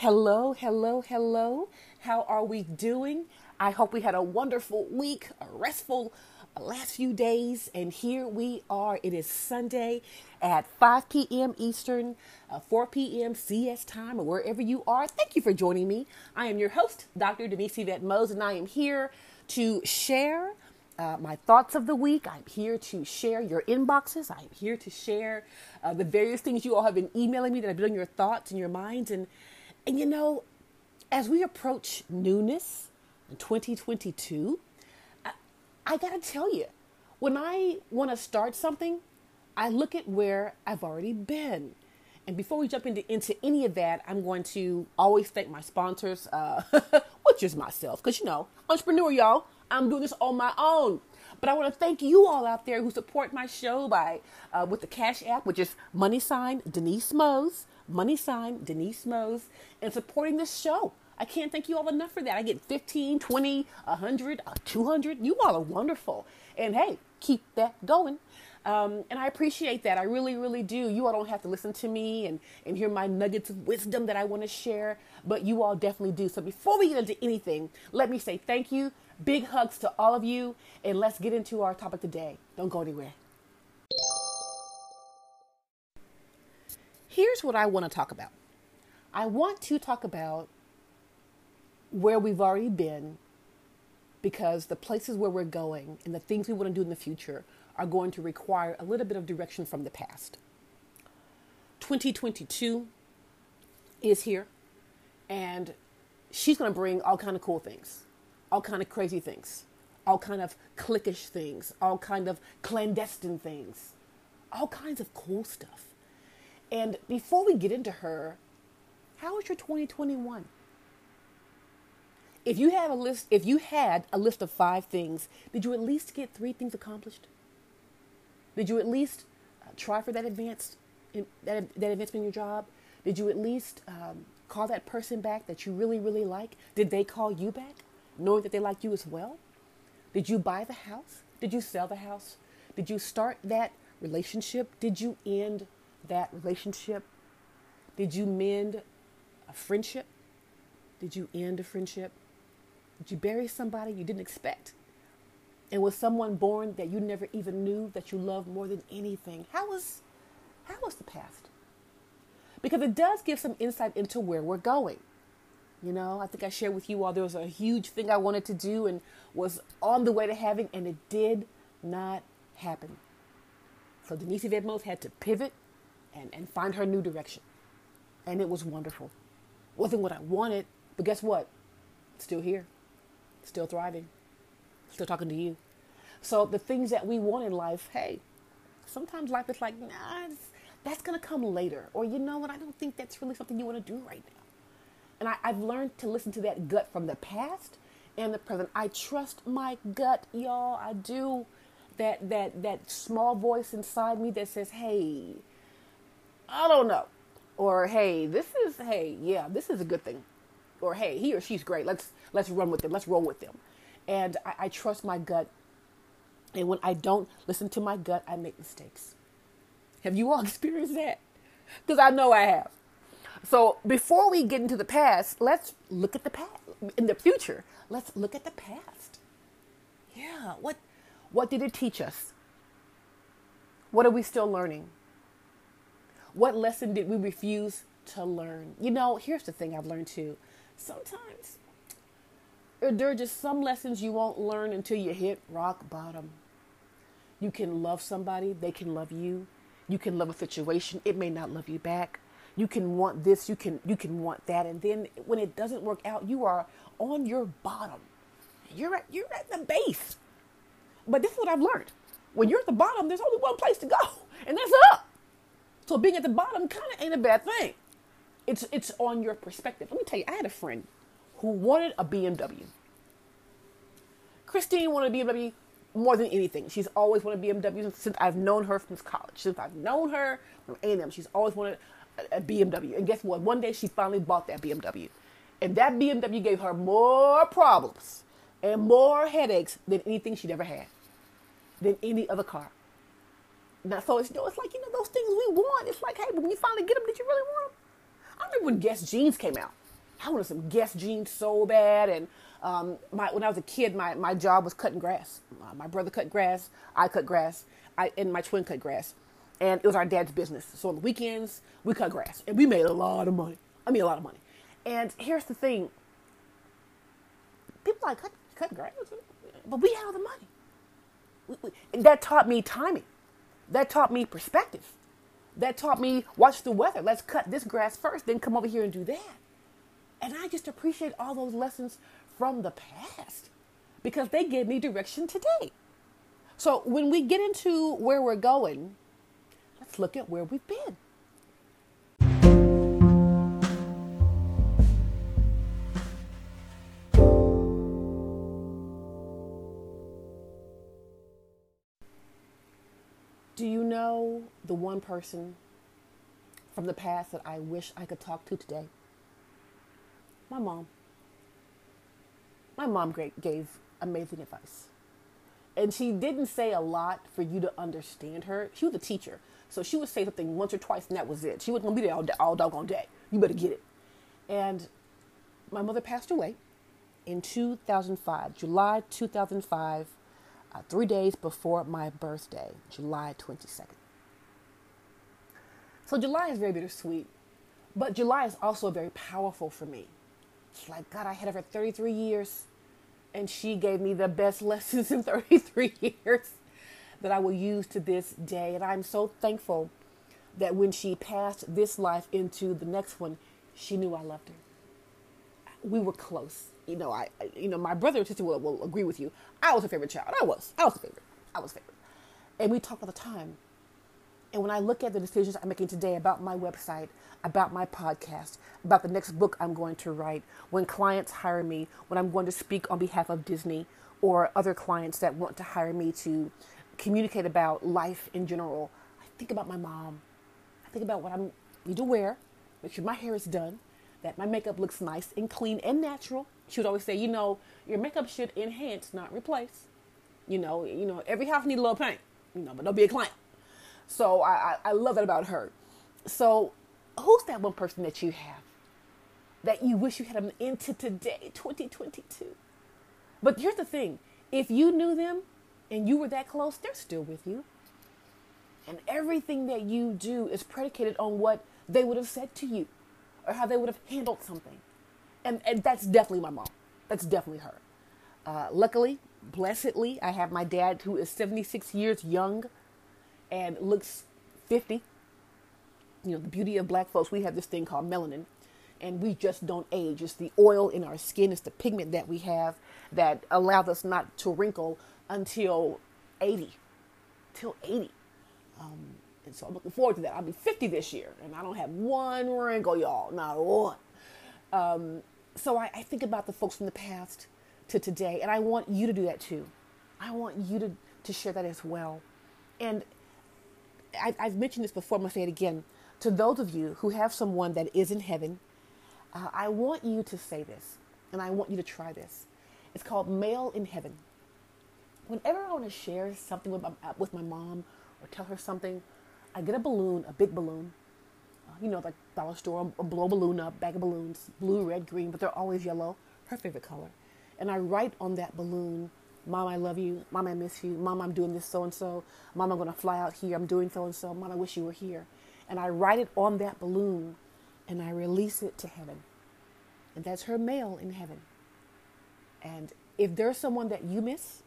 Hello, hello, hello. How are we doing? I hope we had a wonderful week, a restful last few days, and here we are. It is Sunday at 5 p.m. Eastern, uh, 4 p.m. CS time, or wherever you are. Thank you for joining me. I am your host, Dr. Denise Yvette Mose, and I am here to share uh, my thoughts of the week. I'm here to share your inboxes. I'm here to share uh, the various things you all have been emailing me that have been on your thoughts and your minds. And and you know, as we approach newness in 2022, I, I got to tell you, when I want to start something, I look at where I've already been. And before we jump into, into any of that, I'm going to always thank my sponsors, uh, which is myself, because you know, entrepreneur, y'all, I'm doing this on my own. But I want to thank you all out there who support my show by uh, with the Cash App, which is money sign Denise Mose money sign Denise Mose, and supporting this show. I can't thank you all enough for that. I get 15, 20, 100, 200. You all are wonderful. And hey, keep that going. Um, and I appreciate that. I really, really do. You all don't have to listen to me and, and hear my nuggets of wisdom that I want to share, but you all definitely do. So before we get into anything, let me say thank you. Big hugs to all of you. And let's get into our topic today. Don't go anywhere. Here's what I want to talk about. I want to talk about where we've already been because the places where we're going and the things we want to do in the future are going to require a little bit of direction from the past. 2022 is here and she's going to bring all kind of cool things, all kind of crazy things, all kind of cliquish things, all kind of clandestine things, all kinds of cool stuff. And before we get into her, how was your 2021? If you have a list, if you had a list of five things, did you at least get three things accomplished? Did you at least uh, try for that advance, that that advancement in your job? Did you at least um, call that person back that you really really like? Did they call you back, knowing that they like you as well? Did you buy the house? Did you sell the house? Did you start that relationship? Did you end that relationship? Did you mend a friendship? Did you end a friendship? Did you bury somebody you didn't expect? And was someone born that you never even knew that you loved more than anything? How was how was the past? Because it does give some insight into where we're going. You know, I think I shared with you all there was a huge thing I wanted to do and was on the way to having, and it did not happen. So Denise Yvette had to pivot and, and find her new direction. And it was wonderful. Wasn't what I wanted, but guess what? Still here, still thriving, still talking to you. So the things that we want in life, hey, sometimes life is like, nah, that's gonna come later. Or you know what? I don't think that's really something you want to do right now. And I, I've learned to listen to that gut from the past and the present. I trust my gut, y'all. I do. That that that small voice inside me that says, "Hey, I don't know. Or hey, this is hey, yeah, this is a good thing. Or hey, he or she's great. Let's let's run with them. Let's roll with them. And I, I trust my gut. And when I don't listen to my gut, I make mistakes. Have you all experienced that? Because I know I have. So before we get into the past, let's look at the past. In the future, let's look at the past. Yeah, what what did it teach us? What are we still learning? What lesson did we refuse to learn? You know, here's the thing I've learned too. Sometimes uh, there are just some lessons you won't learn until you hit rock bottom. You can love somebody, they can love you. You can love a situation, it may not love you back. You can want this, you can you can want that, and then when it doesn't work out, you are on your bottom. You're at you're at the base. But this is what I've learned. When you're at the bottom, there's only one place to go, and that's up. So being at the bottom kind of ain't a bad thing. It's it's on your perspective. Let me tell you, I had a friend who wanted a BMW. Christine wanted a BMW more than anything. She's always wanted a BMW since I've known her from college. Since I've known her from A&M, she's always wanted a, a BMW. And guess what? One day she finally bought that BMW. And that BMW gave her more problems and more headaches than anything she'd ever had, than any other car. Now, so it's, you know, it's like, you know, those things we want. It's like, hey, when you finally get them, did you really want them? I remember when Guess jeans came out. I wanted some Guess jeans so bad. And um, my, when I was a kid, my, my job was cutting grass. Uh, my brother cut grass, I cut grass, I, and my twin cut grass. And it was our dad's business. So on the weekends, we cut grass. And we made a lot of money. I mean, a lot of money. And here's the thing people like, cut, cut grass? But we had all the money. We, we, that taught me timing. That taught me perspective. That taught me watch the weather. Let's cut this grass first, then come over here and do that. And I just appreciate all those lessons from the past because they gave me direction today. So when we get into where we're going, let's look at where we've been. Do you know the one person from the past that I wish I could talk to today? My mom. My mom gave amazing advice. And she didn't say a lot for you to understand her. She was a teacher. So she would say something once or twice and that was it. She wasn't going to be there all, all doggone day. You better get it. And my mother passed away in 2005, July 2005 uh, three days before my birthday, July 22nd. So July is very bittersweet, but July is also very powerful for me. It's like, God, I had her for 33 years, and she gave me the best lessons in 33 years that I will use to this day. And I'm so thankful that when she passed this life into the next one, she knew I loved her. We were close you know, I, you know, my brother and sister will, will agree with you. I was a favorite child. I was. I was a favorite. I was a favorite. And we talk all the time. And when I look at the decisions I'm making today about my website, about my podcast, about the next book I'm going to write, when clients hire me, when I'm going to speak on behalf of Disney or other clients that want to hire me to communicate about life in general, I think about my mom. I think about what I need to wear, make sure my hair is done, that my makeup looks nice and clean and natural, she would always say, you know, your makeup should enhance, not replace. You know, you know, every house needs a little paint, you know, but don't be a client. So I, I, I love that about her. So who's that one person that you have that you wish you had them into today, 2022? But here's the thing if you knew them and you were that close, they're still with you. And everything that you do is predicated on what they would have said to you or how they would have handled something and, and that's definitely my mom. That's definitely her. Uh, luckily, blessedly, I have my dad who is 76 years young and looks 50. You know, the beauty of black folks, we have this thing called melanin, and we just don't age. It's the oil in our skin, it's the pigment that we have that allows us not to wrinkle until 80. Till 80. Um, and so I'm looking forward to that. I'll be 50 this year, and I don't have one wrinkle, y'all. Not one. Um, so I, I think about the folks from the past to today, and I want you to do that too. I want you to, to share that as well. And I, have mentioned this before, I'm going to say it again. To those of you who have someone that is in heaven, uh, I want you to say this, and I want you to try this. It's called Mail in Heaven. Whenever I want to share something with my, with my mom or tell her something, I get a balloon, a big balloon, uh, you know, like dollar store, or blow a balloon up, bag of balloons, blue, red, green, but they're always yellow, her favorite color. And I write on that balloon, Mom, I love you. Mom, I miss you. Mom, I'm doing this so and so. Mom, I'm going to fly out here. I'm doing so and so. Mom, I wish you were here. And I write it on that balloon and I release it to heaven. And that's her mail in heaven. And if there's someone that you miss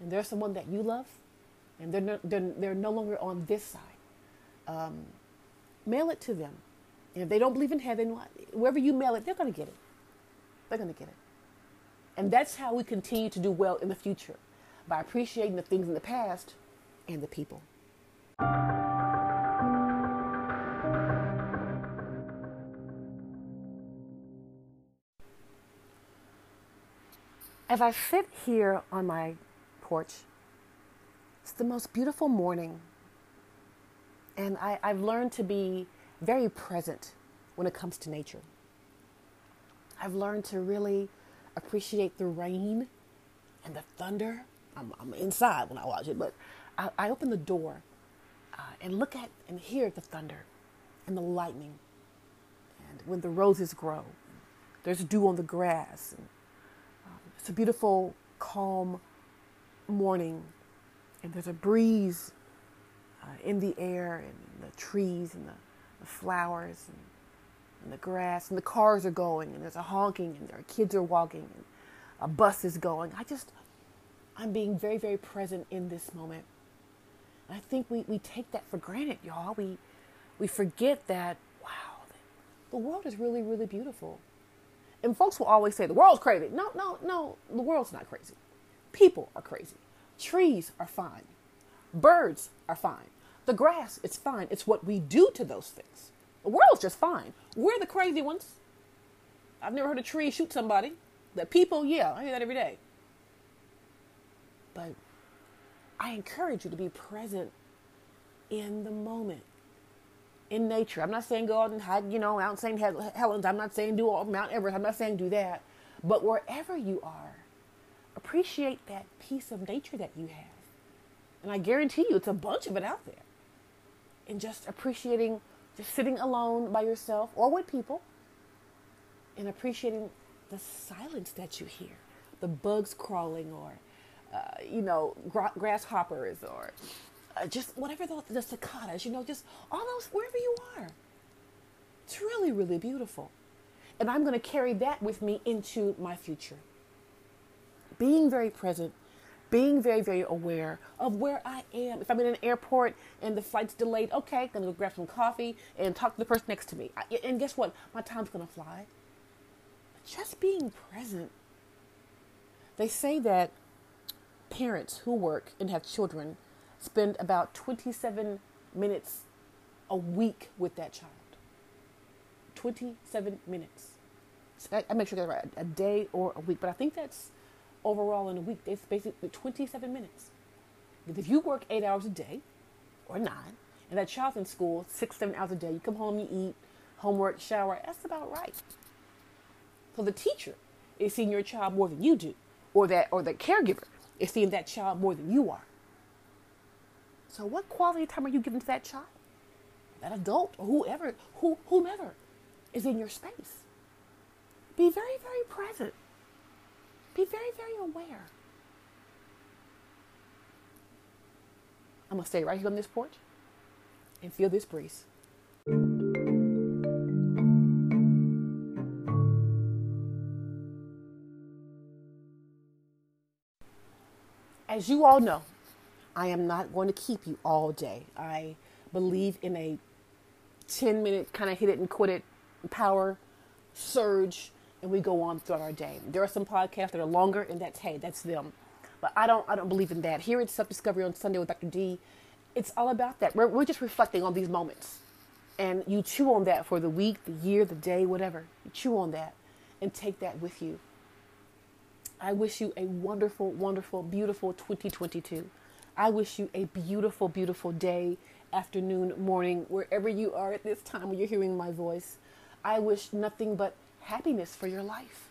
and there's someone that you love and they're no, they're, they're no longer on this side, um, mail it to them. And if they don't believe in heaven, wherever you mail it, they're going to get it. They're going to get it. And that's how we continue to do well in the future by appreciating the things in the past and the people. As I sit here on my porch, it's the most beautiful morning and I, I've learned to be very present when it comes to nature. I've learned to really appreciate the rain and the thunder. I'm, I'm inside when I watch it, but I, I open the door uh, and look at and hear the thunder and the lightning and when the roses grow there's dew on the grass. And, um, it's a beautiful, calm morning, and there's a breeze uh, in the air, and the trees, and the, the flowers, and, and, the grass, and the cars are going, and there's a honking, and there are kids are walking, and a bus is going. I just, I'm being very, very present in this moment. And I think we, we take that for granted, y'all. We, we forget that, wow, the world is really, really beautiful. And folks will always say, the world's crazy. No, no, no, the world's not crazy. People are crazy. Trees are fine. Birds are fine. The grass is fine. It's what we do to those things. The world's just fine. We're the crazy ones. I've never heard a tree shoot somebody. The people, yeah, I hear that every day. But I encourage you to be present in the moment, in nature. I'm not saying go out and hide, you know, in St. Helens. I'm not saying do all Mount Everest. I'm not saying do that. But wherever you are, appreciate that piece of nature that you have. And I guarantee you, it's a bunch of it out there. And just appreciating, just sitting alone by yourself or with people, and appreciating the silence that you hear, the bugs crawling, or uh, you know, gra- grasshoppers, or uh, just whatever the, the cicadas, you know, just all those wherever you are. It's really, really beautiful. And I'm going to carry that with me into my future. Being very present being very, very aware of where I am. If I'm in an airport and the flight's delayed, okay, I'm gonna go grab some coffee and talk to the person next to me. And guess what? My time's gonna fly. Just being present. They say that parents who work and have children spend about 27 minutes a week with that child. 27 minutes. I, I make sure that's right, a day or a week, but I think that's overall in a week. It's basically 27 minutes. Because if you work eight hours a day or nine, and that child's in school six, seven hours a day, you come home, you eat, homework, shower, that's about right. So the teacher is seeing your child more than you do, or that or the caregiver is seeing that child more than you are. So what quality time are you giving to that child? That adult or whoever, who, whomever is in your space. Be very, very present. Be very, very aware. I'm going to stay right here on this porch and feel this breeze. As you all know, I am not going to keep you all day. I believe in a 10 minute kind of hit it and quit it power surge and we go on throughout our day. There are some podcasts that are longer, and that's hey, that's them. But I don't I don't believe in that. Here at Self Discovery on Sunday with Dr. D, it's all about that. We're we're just reflecting on these moments, and you chew on that for the week, the year, the day, whatever. You chew on that, and take that with you. I wish you a wonderful, wonderful, beautiful 2022. I wish you a beautiful, beautiful day, afternoon, morning, wherever you are at this time when you're hearing my voice. I wish nothing but happiness for your life.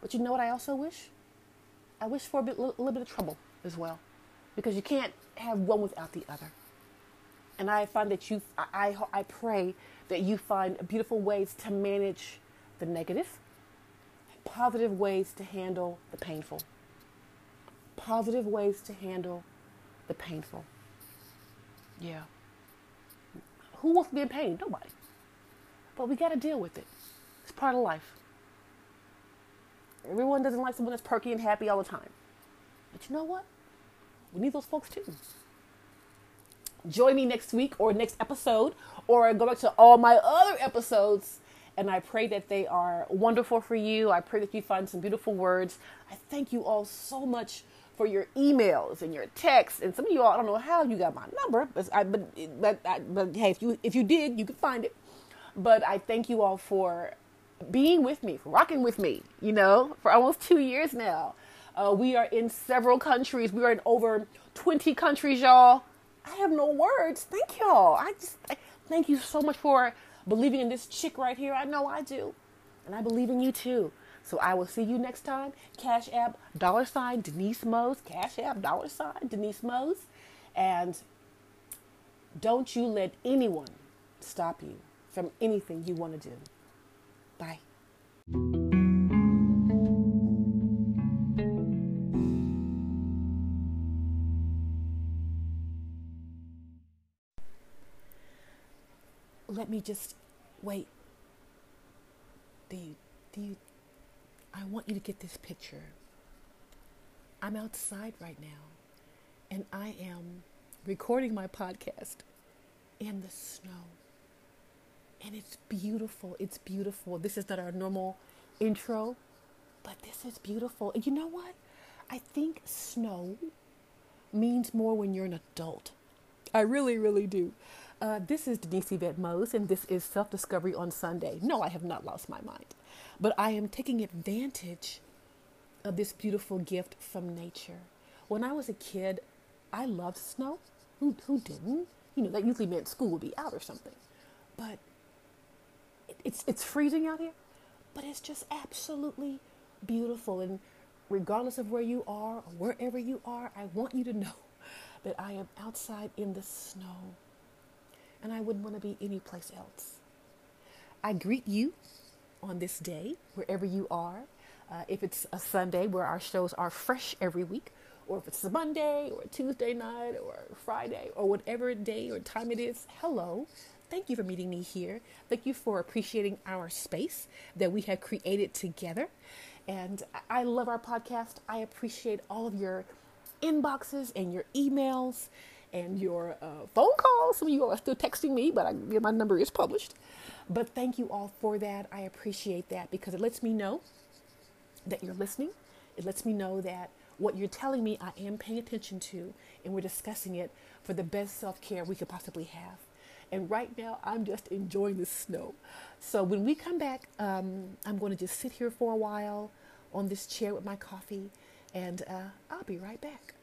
But you know what I also wish? I wish for a, bit, a little bit of trouble as well, because you can't have one without the other. And I find that you, I, I, I pray that you find beautiful ways to manage the negative, positive ways to handle the painful. Positive ways to handle the painful. Yeah. Who wants to be in pain? Nobody. But we got to deal with it. It's part of life. Everyone doesn't like someone that's perky and happy all the time. But you know what? We need those folks too. Join me next week or next episode, or go back to all my other episodes. And I pray that they are wonderful for you. I pray that you find some beautiful words. I thank you all so much for your emails and your texts. And some of you all, I don't know how you got my number, but I, but, but, I, but hey, if you if you did, you could find it. But I thank you all for being with me, for rocking with me, you know, for almost two years now. Uh, we are in several countries. We are in over 20 countries, y'all. I have no words. Thank y'all. I just I, thank you so much for believing in this chick right here. I know I do. And I believe in you too. So I will see you next time. Cash App, dollar sign, Denise Mose. Cash App, dollar sign, Denise Mose. And don't you let anyone stop you from anything you want to do. Bye. let me just wait. Do you, do you, I want you to get this picture. I'm outside right now and I am recording my podcast in the snow. And it's beautiful. It's beautiful. This is not our normal intro, but this is beautiful. And you know what? I think snow means more when you're an adult. I really, really do. Uh, this is Denise Yvette Mose, and this is Self Discovery on Sunday. No, I have not lost my mind, but I am taking advantage of this beautiful gift from nature. When I was a kid, I loved snow. Who, who didn't? You know, that usually meant school would be out or something. But it's, it's freezing out here, but it's just absolutely beautiful. And regardless of where you are or wherever you are, I want you to know that I am outside in the snow and I wouldn't want to be anyplace else. I greet you on this day, wherever you are. Uh, if it's a Sunday where our shows are fresh every week, or if it's a Monday or a Tuesday night or Friday or whatever day or time it is, hello. Thank you for meeting me here. Thank you for appreciating our space that we have created together. And I love our podcast. I appreciate all of your inboxes and your emails and your uh, phone calls. Some of you are still texting me, but I, my number is published. But thank you all for that. I appreciate that because it lets me know that you're listening. It lets me know that what you're telling me I am paying attention to, and we're discussing it for the best self care we could possibly have. And right now, I'm just enjoying the snow. So when we come back, um, I'm going to just sit here for a while on this chair with my coffee, and uh, I'll be right back.